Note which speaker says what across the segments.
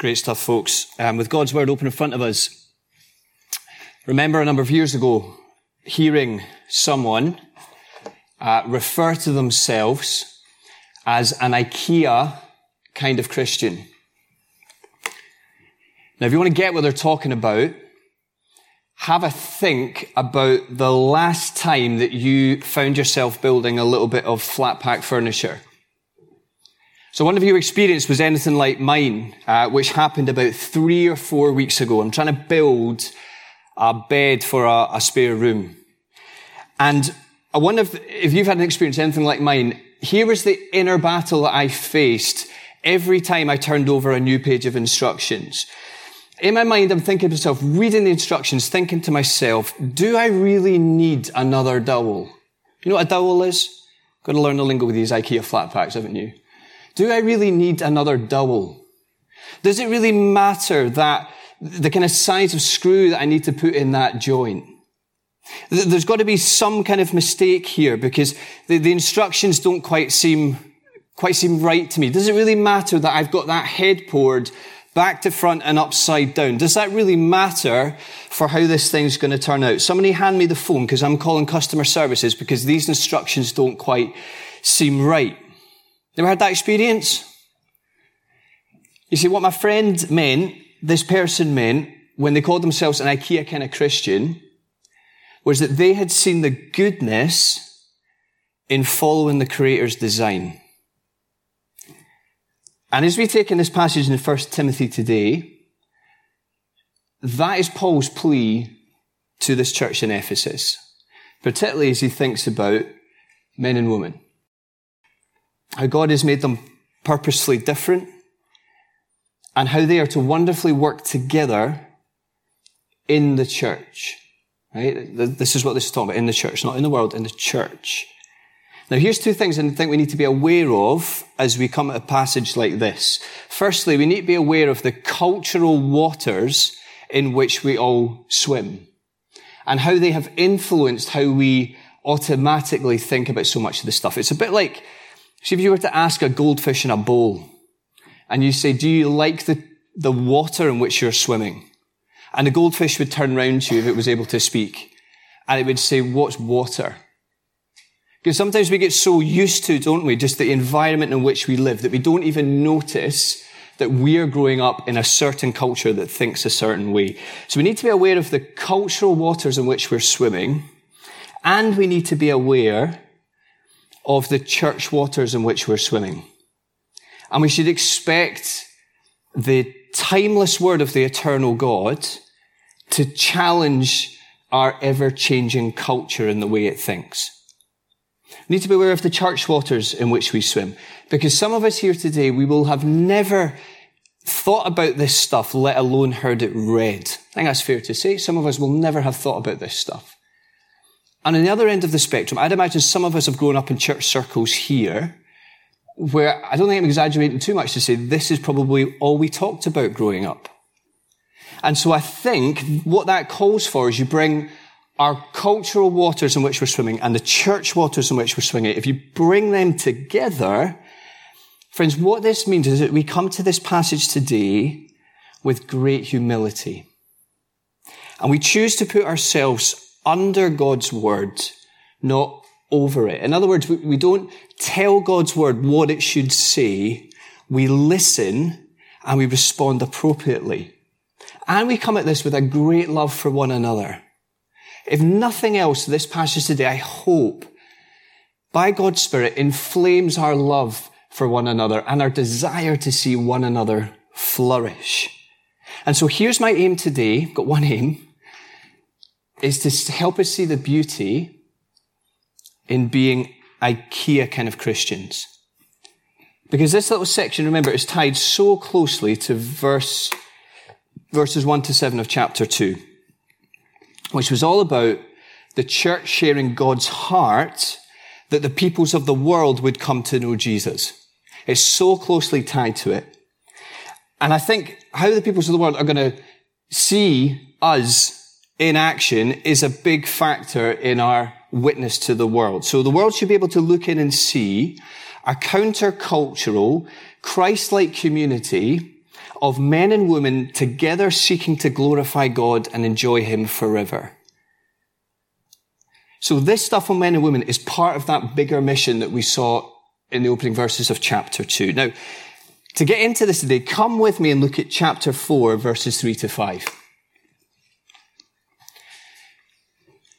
Speaker 1: Great stuff, folks. Um, with God's Word open in front of us, remember a number of years ago hearing someone uh, refer to themselves as an IKEA kind of Christian. Now, if you want to get what they're talking about, have a think about the last time that you found yourself building a little bit of flat pack furniture. So one of your experience was anything like mine, uh, which happened about three or four weeks ago. I'm trying to build a bed for a, a spare room. And I wonder if, if you've had an experience anything like mine. Here was the inner battle that I faced every time I turned over a new page of instructions. In my mind, I'm thinking to myself, reading the instructions, thinking to myself, do I really need another dowel? You know what a dowel is? Got to learn the lingo with these IKEA flat packs, haven't you? Do I really need another dowel? Does it really matter that the kind of size of screw that I need to put in that joint? There's got to be some kind of mistake here because the, the instructions don't quite seem, quite seem right to me. Does it really matter that I've got that headboard back to front and upside down? Does that really matter for how this thing's going to turn out? Somebody hand me the phone because I'm calling customer services because these instructions don't quite seem right. Never had that experience? You see, what my friend meant, this person meant, when they called themselves an IKEA kind of Christian, was that they had seen the goodness in following the Creator's design. And as we take in this passage in 1 Timothy today, that is Paul's plea to this church in Ephesus, particularly as he thinks about men and women how God has made them purposely different, and how they are to wonderfully work together in the church. Right? This is what this is talking about in the church, not in the world, in the church. Now, here's two things I think we need to be aware of as we come at a passage like this. Firstly, we need to be aware of the cultural waters in which we all swim and how they have influenced how we automatically think about so much of this stuff. It's a bit like See, if you were to ask a goldfish in a bowl and you say, do you like the, the water in which you're swimming? And the goldfish would turn round to you if it was able to speak and it would say, what's water? Because sometimes we get so used to, don't we, just the environment in which we live that we don't even notice that we're growing up in a certain culture that thinks a certain way. So we need to be aware of the cultural waters in which we're swimming and we need to be aware of the church waters in which we're swimming. And we should expect the timeless word of the eternal God to challenge our ever changing culture in the way it thinks. We need to be aware of the church waters in which we swim because some of us here today, we will have never thought about this stuff, let alone heard it read. I think that's fair to say. Some of us will never have thought about this stuff. And on the other end of the spectrum, I'd imagine some of us have grown up in church circles here where I don't think I'm exaggerating too much to say this is probably all we talked about growing up. And so I think what that calls for is you bring our cultural waters in which we're swimming and the church waters in which we're swimming. If you bring them together, friends, what this means is that we come to this passage today with great humility. And we choose to put ourselves under God's word, not over it. In other words, we don't tell God's word what it should say. We listen and we respond appropriately. And we come at this with a great love for one another. If nothing else, this passage today, I hope, by God's Spirit, inflames our love for one another and our desire to see one another flourish. And so here's my aim today. Got one aim is to help us see the beauty in being IKEA kind of Christians. Because this little section, remember, is tied so closely to verse, verses 1 to 7 of chapter 2, which was all about the church sharing God's heart that the peoples of the world would come to know Jesus. It's so closely tied to it. And I think how the peoples of the world are going to see us in action is a big factor in our witness to the world. So the world should be able to look in and see a countercultural, Christ-like community of men and women together seeking to glorify God and enjoy Him forever. So this stuff on men and women is part of that bigger mission that we saw in the opening verses of chapter 2. Now, to get into this today, come with me and look at chapter 4, verses 3 to 5.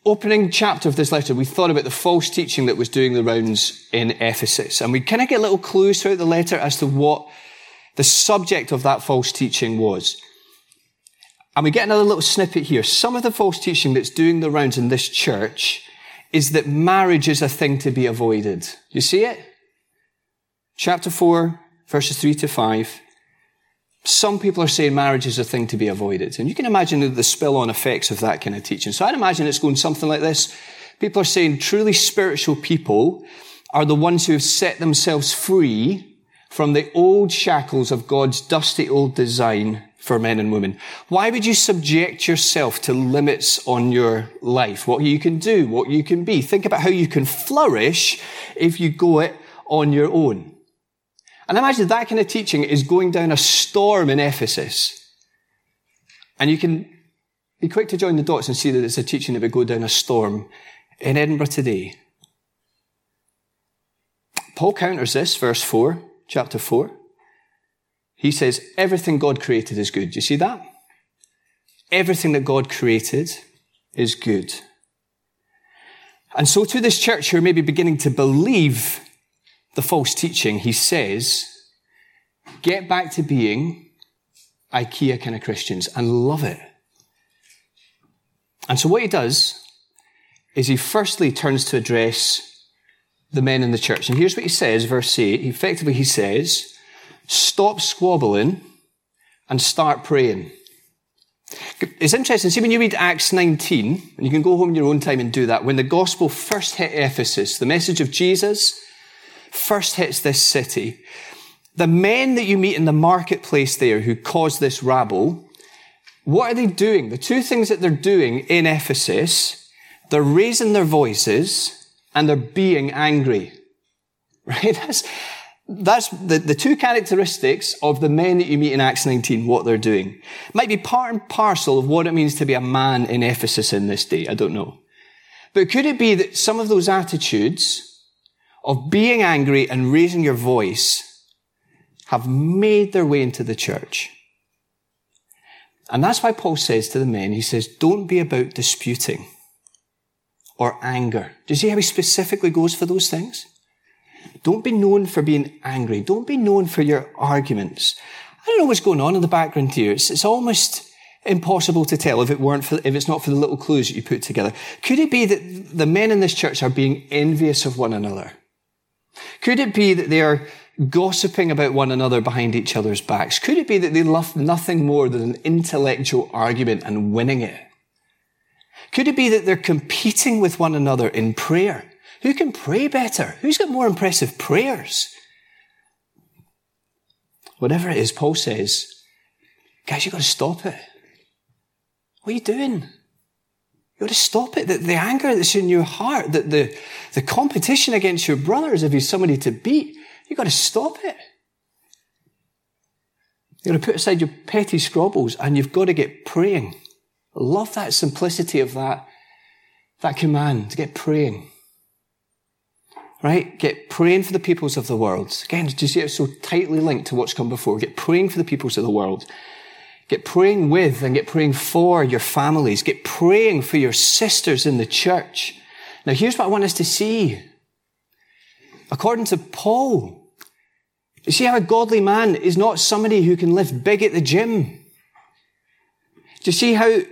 Speaker 1: Opening chapter of this letter, we thought about the false teaching that was doing the rounds in Ephesus. And we kind of get little clues throughout the letter as to what the subject of that false teaching was. And we get another little snippet here. Some of the false teaching that's doing the rounds in this church is that marriage is a thing to be avoided. You see it? Chapter 4, verses 3 to 5. Some people are saying marriage is a thing to be avoided. And you can imagine the spill on effects of that kind of teaching. So I'd imagine it's going something like this. People are saying truly spiritual people are the ones who have set themselves free from the old shackles of God's dusty old design for men and women. Why would you subject yourself to limits on your life? What you can do, what you can be. Think about how you can flourish if you go it on your own. And imagine that kind of teaching is going down a storm in Ephesus. And you can be quick to join the dots and see that it's a teaching that would go down a storm in Edinburgh today. Paul counters this, verse 4, chapter 4. He says, everything God created is good. Do you see that? Everything that God created is good. And so to this church who are maybe beginning to believe the false teaching, he says, get back to being IKEA kind of Christians and love it. And so what he does is he firstly turns to address the men in the church. And here's what he says, verse 8. Effectively, he says, stop squabbling and start praying. It's interesting. See, when you read Acts 19, and you can go home in your own time and do that, when the gospel first hit Ephesus, the message of Jesus first hits this city, the men that you meet in the marketplace there who cause this rabble, what are they doing? The two things that they're doing in Ephesus, they're raising their voices and they're being angry. Right? That's, that's the, the two characteristics of the men that you meet in Acts 19, what they're doing. Might be part and parcel of what it means to be a man in Ephesus in this day. I don't know. But could it be that some of those attitudes of being angry and raising your voice have made their way into the church. And that's why Paul says to the men, he says, don't be about disputing or anger. Do you see how he specifically goes for those things? Don't be known for being angry. Don't be known for your arguments. I don't know what's going on in the background here. It's, it's almost impossible to tell if it weren't for, if it's not for the little clues that you put together. Could it be that the men in this church are being envious of one another? Could it be that they are gossiping about one another behind each other's backs? Could it be that they love nothing more than an intellectual argument and winning it? Could it be that they're competing with one another in prayer? Who can pray better? Who's got more impressive prayers? Whatever it is, Paul says, guys, you've got to stop it. What are you doing? You've got to stop it. The, the anger that's in your heart, the, the, the competition against your brothers if you're somebody to beat, You've got to stop it. You've got to put aside your petty squabbles and you've got to get praying. I love that simplicity of that, that command to get praying. Right? Get praying for the peoples of the world. Again, do you see it's so tightly linked to what's come before? Get praying for the peoples of the world. Get praying with and get praying for your families. Get praying for your sisters in the church. Now here's what I want us to see. According to Paul, you see how a godly man is not somebody who can lift big at the gym. Do you see how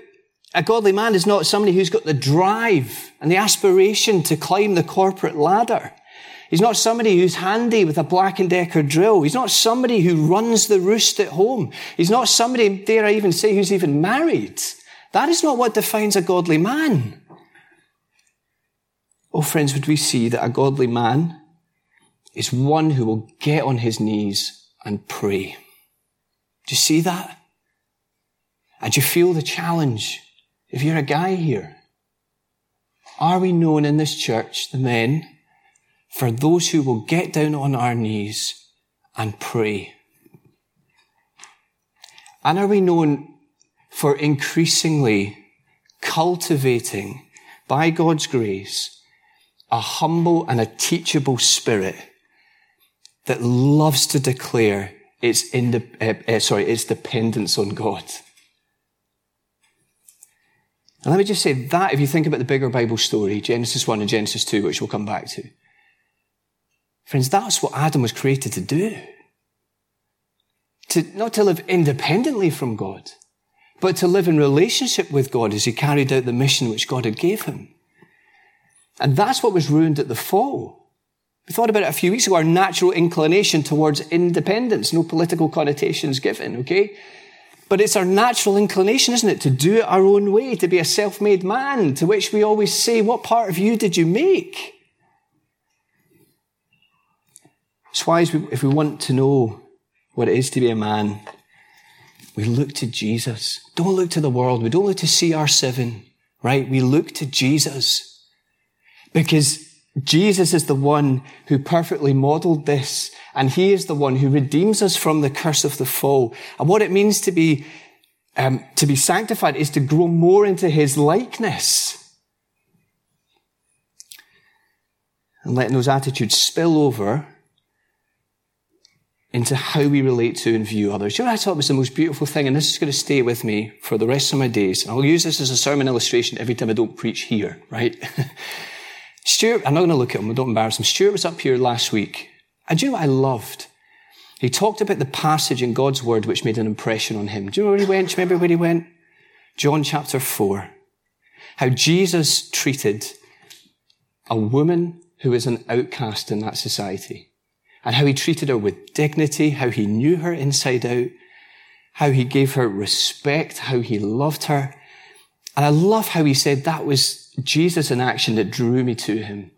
Speaker 1: a godly man is not somebody who's got the drive and the aspiration to climb the corporate ladder? He's not somebody who's handy with a Black and Decker drill. He's not somebody who runs the roost at home. He's not somebody, dare I even say, who's even married. That is not what defines a godly man. Oh, friends, would we see that a godly man is one who will get on his knees and pray. Do you see that? And you feel the challenge if you're a guy here. Are we known in this church, the men, for those who will get down on our knees and pray? And are we known for increasingly cultivating, by God's grace, a humble and a teachable spirit that loves to declare its, uh, uh, sorry, its dependence on God? And let me just say that if you think about the bigger Bible story, Genesis 1 and Genesis 2, which we'll come back to, friends, that's what Adam was created to do. To, not to live independently from God, but to live in relationship with God as he carried out the mission which God had gave him. And that's what was ruined at the fall. We thought about it a few weeks ago, our natural inclination towards independence, no political connotations given, okay? But it's our natural inclination, isn't it, to do it our own way, to be a self-made man, to which we always say, what part of you did you make? It's why if we want to know what it is to be a man, we look to Jesus. Don't look to the world. We don't look to CR7, right? We look to Jesus. Because Jesus is the one who perfectly modeled this, and he is the one who redeems us from the curse of the fall. And what it means to be, um, to be sanctified is to grow more into his likeness. And letting those attitudes spill over into how we relate to and view others. You know what I thought was the most beautiful thing, and this is going to stay with me for the rest of my days. And I'll use this as a sermon illustration every time I don't preach here, right? Stuart, I'm not going to look at him, don't embarrass him. Stuart was up here last week. And do you know what I loved? He talked about the passage in God's word which made an impression on him. Do you know where he went? Do you remember where he went? John chapter 4. How Jesus treated a woman who was an outcast in that society. And how he treated her with dignity, how he knew her inside out, how he gave her respect, how he loved her. And I love how he said that was Jesus in action that drew me to him.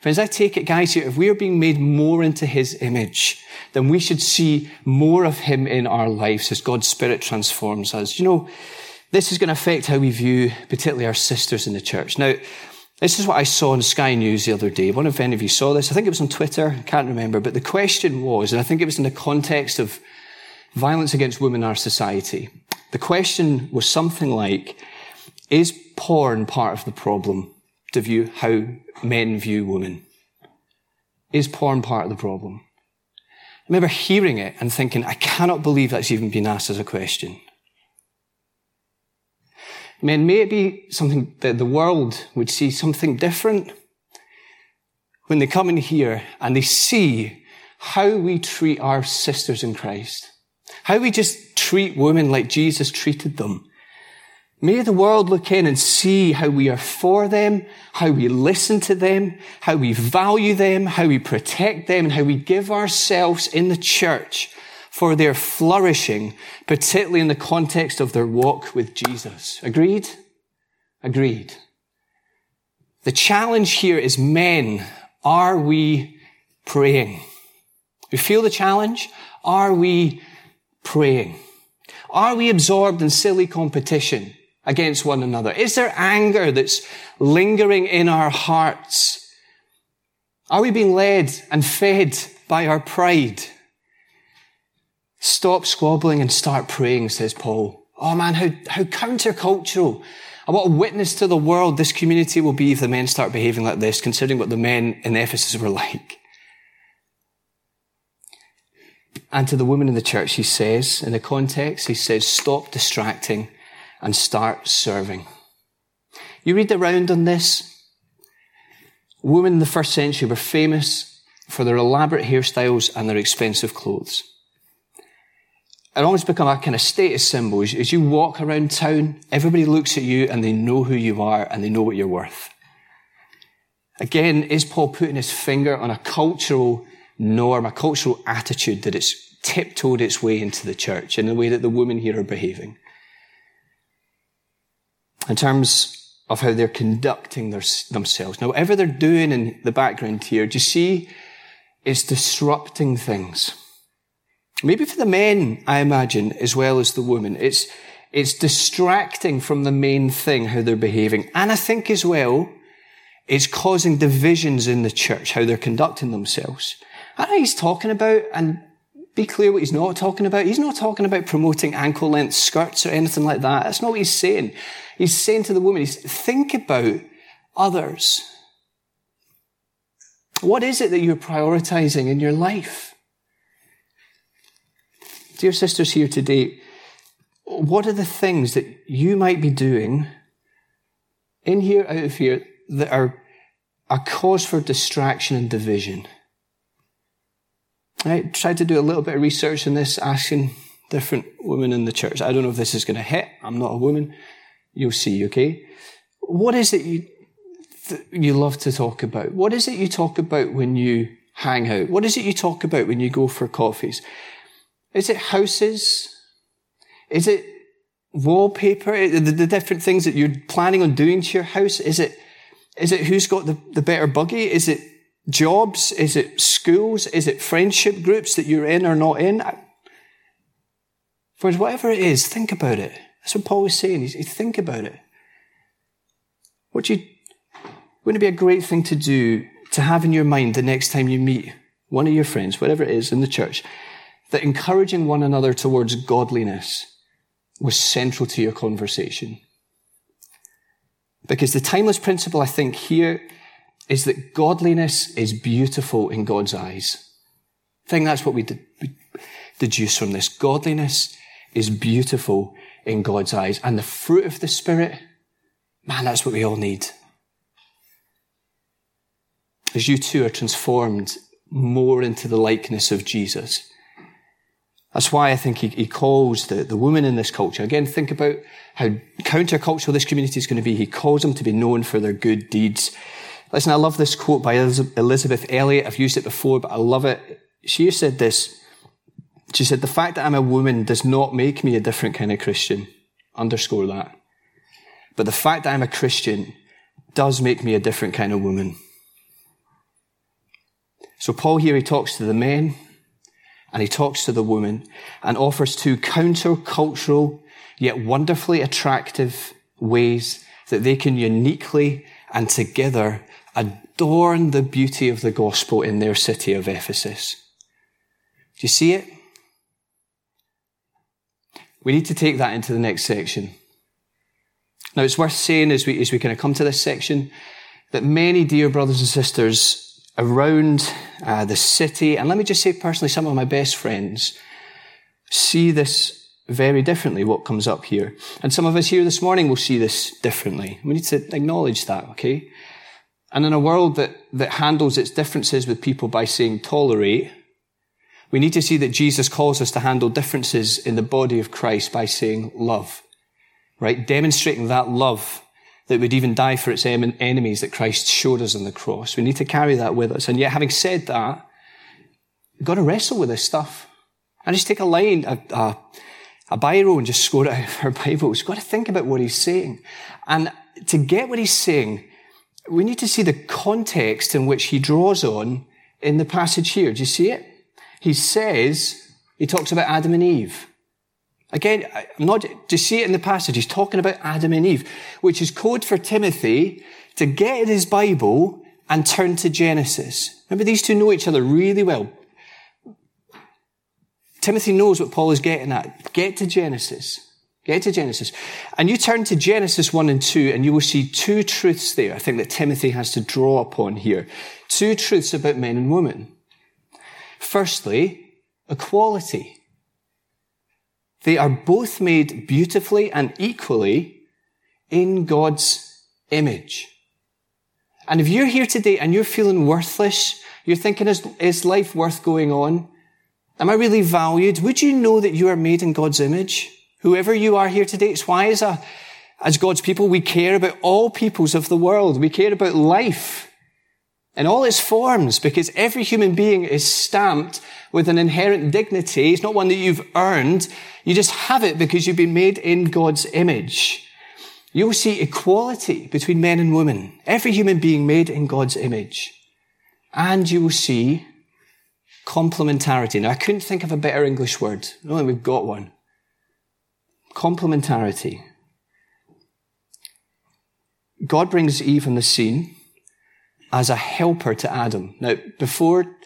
Speaker 1: Friends, I take it, guys, here, if we are being made more into his image, then we should see more of him in our lives as God's Spirit transforms us. You know, this is going to affect how we view particularly our sisters in the church. Now, this is what I saw on Sky News the other day. I wonder if any of you saw this. I think it was on Twitter. I can't remember. But the question was, and I think it was in the context of violence against women in our society. The question was something like, is porn part of the problem to view how men view women? Is porn part of the problem? I remember hearing it and thinking, I cannot believe that's even been asked as a question. Men, may it be something that the world would see something different when they come in here and they see how we treat our sisters in Christ, how we just treat women like Jesus treated them, May the world look in and see how we are for them, how we listen to them, how we value them, how we protect them, and how we give ourselves in the church for their flourishing, particularly in the context of their walk with Jesus. Agreed? Agreed. The challenge here is men, are we praying? We feel the challenge? Are we praying? Are we absorbed in silly competition? against one another? Is there anger that's lingering in our hearts? Are we being led and fed by our pride? Stop squabbling and start praying, says Paul. Oh man, how, how countercultural. And what a witness to the world this community will be if the men start behaving like this, considering what the men in Ephesus were like. And to the woman in the church, he says, in the context, he says, stop distracting and start serving. You read around on this. Women in the first century were famous for their elaborate hairstyles and their expensive clothes. It almost become a kind of status symbol. As you walk around town, everybody looks at you and they know who you are and they know what you're worth. Again, is Paul putting his finger on a cultural norm, a cultural attitude that it's tiptoed its way into the church in the way that the women here are behaving? in terms of how they're conducting their, themselves. Now, whatever they're doing in the background here, do you see? It's disrupting things. Maybe for the men, I imagine, as well as the women. It's, it's distracting from the main thing, how they're behaving. And I think as well, it's causing divisions in the church, how they're conducting themselves. I know he's talking about, and be clear what he's not talking about. He's not talking about promoting ankle length skirts or anything like that. That's not what he's saying. He's saying to the woman, he's, think about others. What is it that you're prioritizing in your life? Dear sisters here today, what are the things that you might be doing in here, out of here, that are a cause for distraction and division? I tried to do a little bit of research on this, asking different women in the church. I don't know if this is going to hit. I'm not a woman. You'll see, okay? What is it you, you love to talk about? What is it you talk about when you hang out? What is it you talk about when you go for coffees? Is it houses? Is it wallpaper? Eh, the, the different things that you're planning on doing to your house? Is it, is it who's got the, the better buggy? Is it jobs? Is it schools? Is it friendship groups that you're in or not in? For whatever it is, think about it. That's what Paul was saying. He's, he's think about it. What you, wouldn't it be a great thing to do to have in your mind the next time you meet one of your friends, whatever it is in the church, that encouraging one another towards godliness was central to your conversation? Because the timeless principle, I think, here is that godliness is beautiful in God's eyes. I think that's what we deduce from this. Godliness is beautiful in God's eyes. And the fruit of the Spirit, man, that's what we all need. As you two are transformed more into the likeness of Jesus. That's why I think he, he calls the, the woman in this culture. Again, think about how countercultural this community is going to be. He calls them to be known for their good deeds. Listen, I love this quote by Elisabeth Elliot. I've used it before, but I love it. She said this. She said, the fact that I'm a woman does not make me a different kind of Christian. Underscore that. But the fact that I'm a Christian does make me a different kind of woman. So Paul here, he talks to the men and he talks to the woman and offers two counter-cultural yet wonderfully attractive ways that they can uniquely and together adorn the beauty of the gospel in their city of Ephesus. Do you see it? We need to take that into the next section. Now, it's worth saying as we, as we kind of come to this section that many dear brothers and sisters around uh, the city, and let me just say personally, some of my best friends see this very differently, what comes up here. And some of us here this morning will see this differently. We need to acknowledge that, okay? And in a world that, that handles its differences with people by saying tolerate, we need to see that Jesus calls us to handle differences in the body of Christ by saying love, right? Demonstrating that love that would even die for its enemies that Christ showed us on the cross. We need to carry that with us. And yet, having said that, we've got to wrestle with this stuff. I just take a line, a, a, a biro and just score it out of our Bibles. We've got to think about what he's saying. And to get what he's saying, we need to see the context in which he draws on in the passage here. Do you see it? He says, he talks about Adam and Eve. Again, I'm not, to see it in the passage, he's talking about Adam and Eve, which is code for Timothy to get his Bible and turn to Genesis. Remember, these two know each other really well. Timothy knows what Paul is getting at. Get to Genesis. Get to Genesis. And you turn to Genesis 1 and 2, and you will see two truths there, I think, that Timothy has to draw upon here. Two truths about men and women. Firstly, equality. They are both made beautifully and equally in God's image. And if you're here today and you're feeling worthless, you're thinking, is, is life worth going on? Am I really valued? Would you know that you are made in God's image? Whoever you are here today, it's why as a, as God's people, we care about all peoples of the world. We care about life in all its forms because every human being is stamped with an inherent dignity. It's not one that you've earned. You just have it because you've been made in God's image. You'll see equality between men and women. Every human being made in God's image. And you will see complementarity. Now, I couldn't think of a better English word. Only we've got one. Complementarity. God brings Eve on the scene as a helper to Adam. Now, before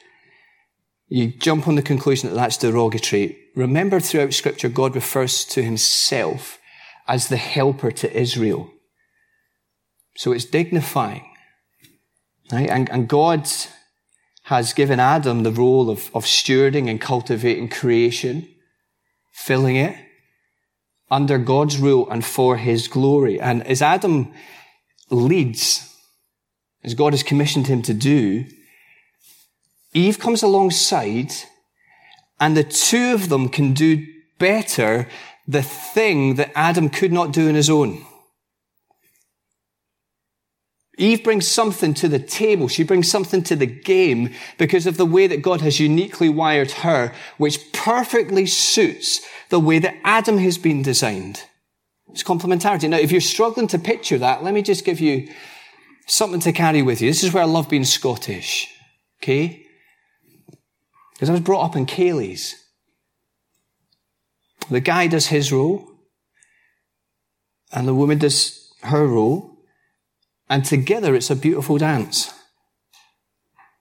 Speaker 1: you jump on the conclusion that that's derogatory. Remember throughout scripture, God refers to himself as the helper to Israel. So it's dignifying. Right? And, and God has given Adam the role of, of stewarding and cultivating creation, filling it under God's rule and for his glory. And as Adam leads, as God has commissioned him to do, Eve comes alongside and the two of them can do better the thing that Adam could not do on his own. Eve brings something to the table. She brings something to the game because of the way that God has uniquely wired her, which perfectly suits the way that Adam has been designed. It's complementarity. Now, if you're struggling to picture that, let me just give you something to carry with you. This is where I love being Scottish. Okay? Because I was brought up in Ceilidhs. The guy does his role, and the woman does her role, and together it's a beautiful dance.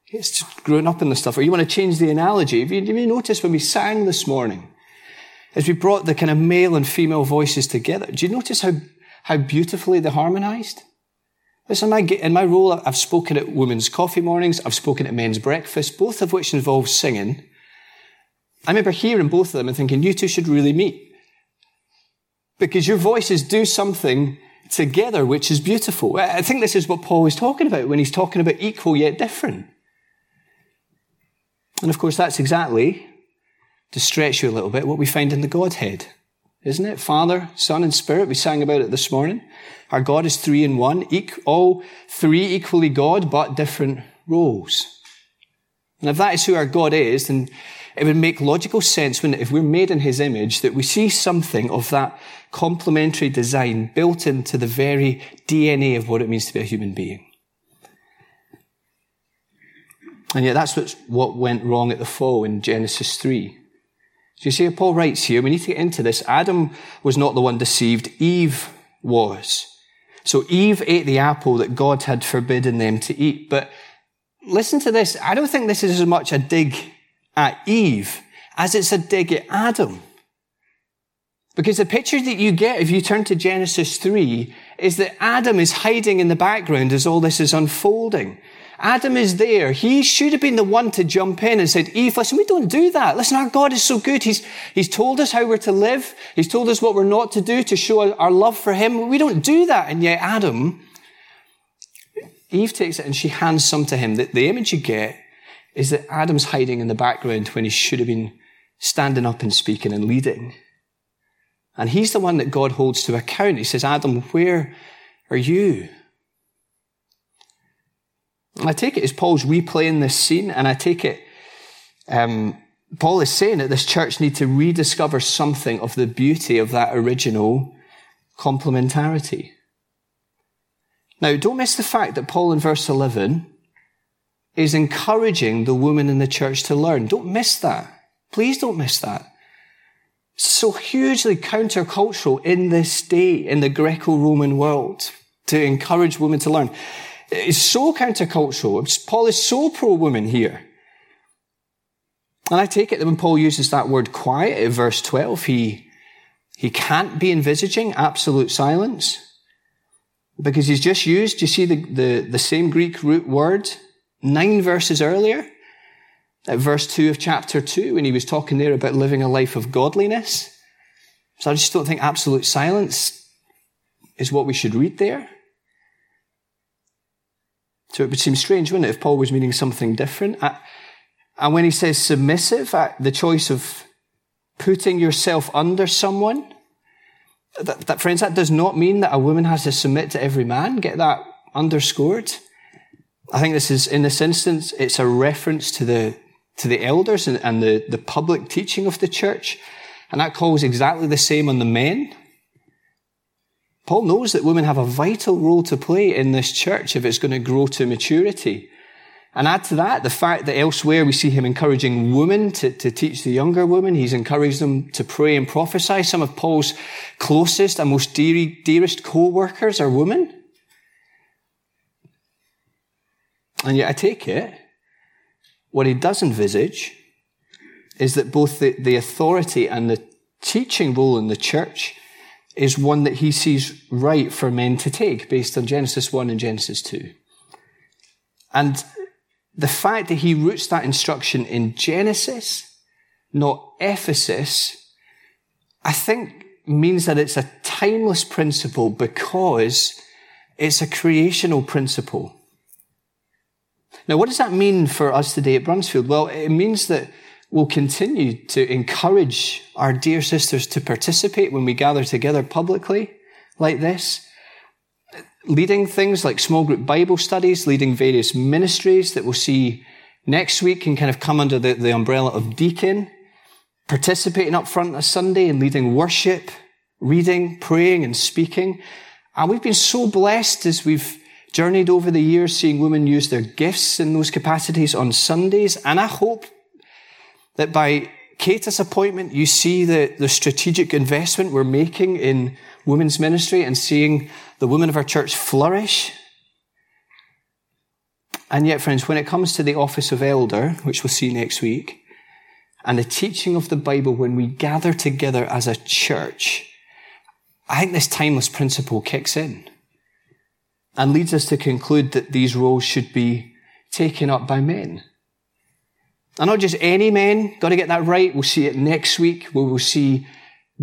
Speaker 1: It's growing up in the stuff. Or you want to change the analogy. You, have you noticed when we sang this morning, as we brought the kind of male and female voices together, do you notice how, how beautifully they harmonized? Listen, in my, in my role, I've spoken at women's coffee mornings, I've spoken at men's breakfast, both of which involve singing. I remember hearing both of them and thinking, you two should really meet. Because your voices do something together which is beautiful. I think this is what Paul is talking about when he's talking about equal yet different. And of course, that's exactly, to stretch you a little bit, what we find in the Godhead isn't it? Father, Son, and Spirit. We sang about it this morning. Our God is three in one, all three equally God, but different roles. And if that is who our God is, then it would make logical sense when, if we're made in His image, that we see something of that complementary design built into the very DNA of what it means to be a human being. And yet that's what went wrong at the fall in Genesis 3. So you see, Paul writes here, we need to get into this. Adam was not the one deceived, Eve was. So Eve ate the apple that God had forbidden them to eat. But listen to this. I don't think this is as much a dig at Eve as it's a dig at Adam. Because the picture that you get if you turn to Genesis 3 is that Adam is hiding in the background as all this is unfolding. Adam is there. He should have been the one to jump in and said, Eve, listen, we don't do that. Listen, our God is so good. He's, he's told us how we're to live. He's told us what we're not to do to show our love for him. We don't do that. And yet Adam, Eve takes it and she hands some to him. The, the image you get is that Adam's hiding in the background when he should have been standing up and speaking and leading. And he's the one that God holds to account. He says, Adam, where are you? I take it as Paul's replaying this scene, and I take it um, Paul is saying that this church need to rediscover something of the beauty of that original complementarity. Now, don't miss the fact that Paul in verse 11 is encouraging the woman in the church to learn. Don't miss that. Please don't miss that. It's so hugely countercultural in this day in the Greco-Roman world to encourage women to learn is so countercultural. Paul is so pro woman here. And I take it that when Paul uses that word quiet in verse 12, he, he can't be envisaging absolute silence because he's just used, you see the, the, the same Greek root word nine verses earlier, at verse 2 of chapter 2, when he was talking there about living a life of godliness. So I just don't think absolute silence is what we should read there. So it would seem strange, wouldn't it, if Paul was meaning something different? And when he says submissive, the choice of putting yourself under someone, that, that, friends, that does not mean that a woman has to submit to every man. Get that underscored. I think this is, in this instance, it's a reference to the, to the elders and, and the, the public teaching of the church. And that calls exactly the same on the men. Paul knows that women have a vital role to play in this church if it's going to grow to maturity. And add to that the fact that elsewhere we see him encouraging women to, to teach the younger women. He's encouraged them to pray and prophesy. Some of Paul's closest and most dear, dearest co-workers are women. And yet I take it, what he does envisage is that both the, the authority and the teaching role in the church is one that he sees right for men to take based on Genesis 1 and Genesis 2. And the fact that he roots that instruction in Genesis, not Ephesus, I think means that it's a timeless principle because it's a creational principle. Now, what does that mean for us today at Bruntsfield? Well, it means that we'll continue to encourage our dear sisters to participate when we gather together publicly like this, leading things like small group Bible studies, leading various ministries that we'll see next week can kind of come under the, the umbrella of deacon, participating up front on Sunday and leading worship, reading, praying and speaking. And we've been so blessed as we've journeyed over the years seeing women use their gifts in those capacities on Sundays. And I hope that by Kate's appointment, you see the, the strategic investment we're making in women's ministry and seeing the women of our church flourish. And yet, friends, when it comes to the office of elder, which we'll see next week, and the teaching of the Bible when we gather together as a church, I think this timeless principle kicks in and leads us to conclude that these roles should be taken up by men. And not just any men, got to get that right. We'll see it next week where we'll see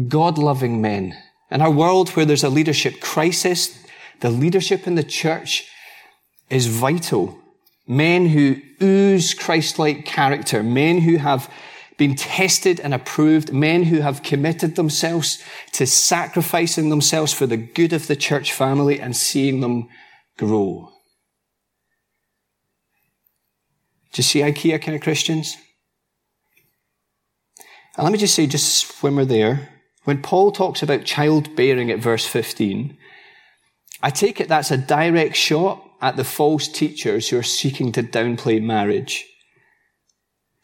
Speaker 1: God loving men. In our world where there's a leadership crisis, the leadership in the church is vital. Men who ooze Christ-like character, men who have been tested and approved, men who have committed themselves to sacrificing themselves for the good of the church family and seeing them grow. Do you see IKEA kind of Christians? And let me just say, just when we're there, when Paul talks about childbearing at verse 15, I take it that's a direct shot at the false teachers who are seeking to downplay marriage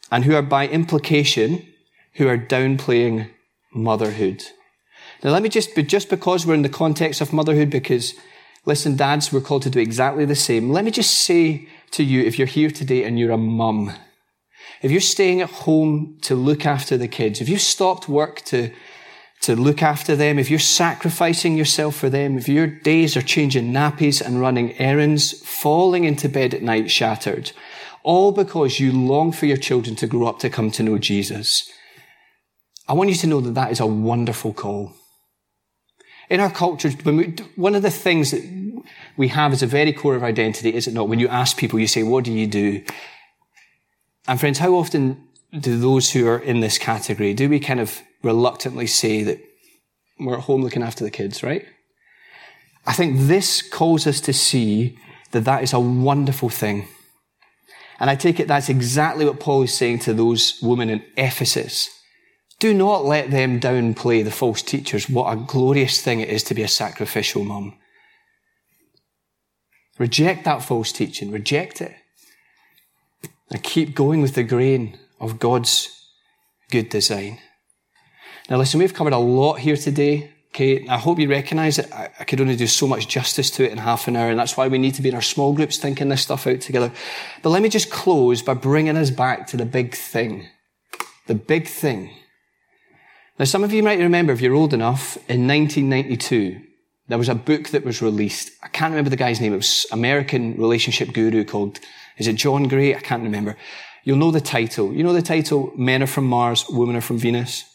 Speaker 1: and who are by implication, who are downplaying motherhood. Now let me just, just because we're in the context of motherhood, because listen, dads, we're called to do exactly the same. Let me just say to you if you're here today and you're a mum. If you're staying at home to look after the kids, if you've stopped work to, to look after them, if you're sacrificing yourself for them, if your days are changing nappies and running errands, falling into bed at night shattered, all because you long for your children to grow up to come to know Jesus, I want you to know that that is a wonderful call. In our culture, one of the things that we have as a very core of identity, is it not? When you ask people, you say, what do you do? And friends, how often do those who are in this category, do we kind of reluctantly say that we're at home looking after the kids, right? I think this calls us to see that that is a wonderful thing. And I take it that's exactly what Paul is saying to those women in Ephesus. Do not let them downplay the false teachers. What a glorious thing it is to be a sacrificial mum. Reject that false teaching. Reject it. And keep going with the grain of God's good design. Now listen, we've covered a lot here today. Okay, I hope you recognize that I could only do so much justice to it in half an hour, and that's why we need to be in our small groups thinking this stuff out together. But let me just close by bringing us back to the big thing. The big thing. Now, some of you might remember, if you're old enough, in 1992, there was a book that was released. I can't remember the guy's name. It was American relationship guru called, is it John Gray? I can't remember. You'll know the title. You know the title, Men are from Mars, Women are from Venus?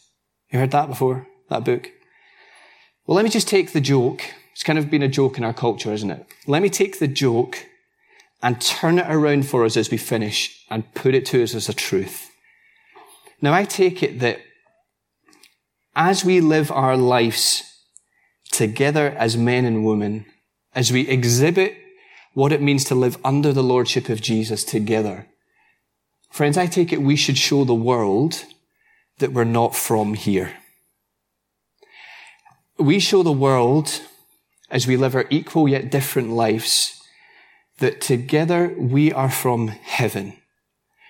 Speaker 1: You heard that before? That book? Well, let me just take the joke. It's kind of been a joke in our culture, isn't it? Let me take the joke and turn it around for us as we finish and put it to us as a truth. Now, I take it that as we live our lives together as men and women, as we exhibit what it means to live under the lordship of Jesus together. Friends, I take it we should show the world that we're not from here. We show the world as we live our equal yet different lives that together we are from heaven.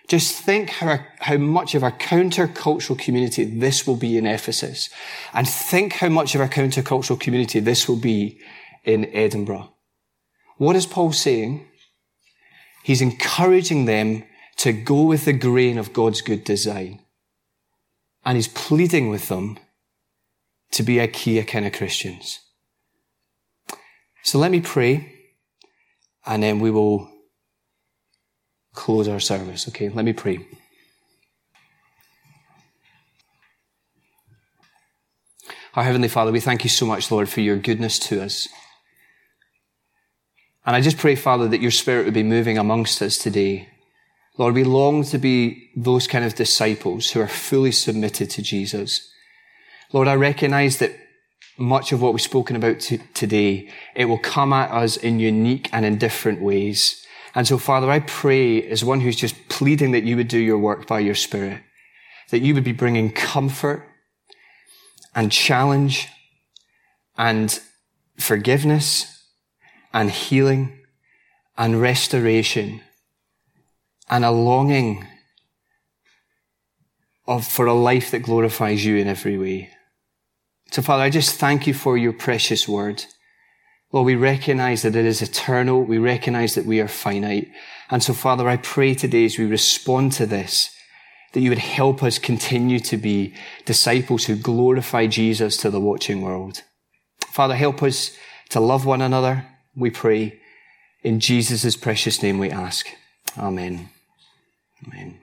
Speaker 1: Just think how, how much of a countercultural community this will be in Ephesus. And think how much of a countercultural community this will be in Edinburgh. What is Paul saying? He's encouraging them to go with the grain of God's good design. and he's pleading with them to be IKEA kind of Christians. So let me pray and then we will close our service. Okay, let me pray. Our Heavenly Father, we thank you so much, Lord, for your goodness to us. And I just pray, Father, that your Spirit would be moving amongst us today. Lord, we long to be those kind of disciples who are fully submitted to Jesus. Lord, I recognize that much of what we've spoken about t- today, it will come at us in unique and in different ways. And so, Father, I pray as one who's just pleading that you would do your work by your Spirit, that you would be bringing comfort and challenge and forgiveness and healing and restoration and a longing of, for a life that glorifies you in every way. So Father, I just thank you for your precious word. Lord, we recognize that it is eternal. We recognize that we are finite. And so Father, I pray today as we respond to this, that you would help us continue to be disciples who glorify Jesus to the watching world. Father, help us to love one another, we pray. In Jesus' precious name we ask. Amen. Amen.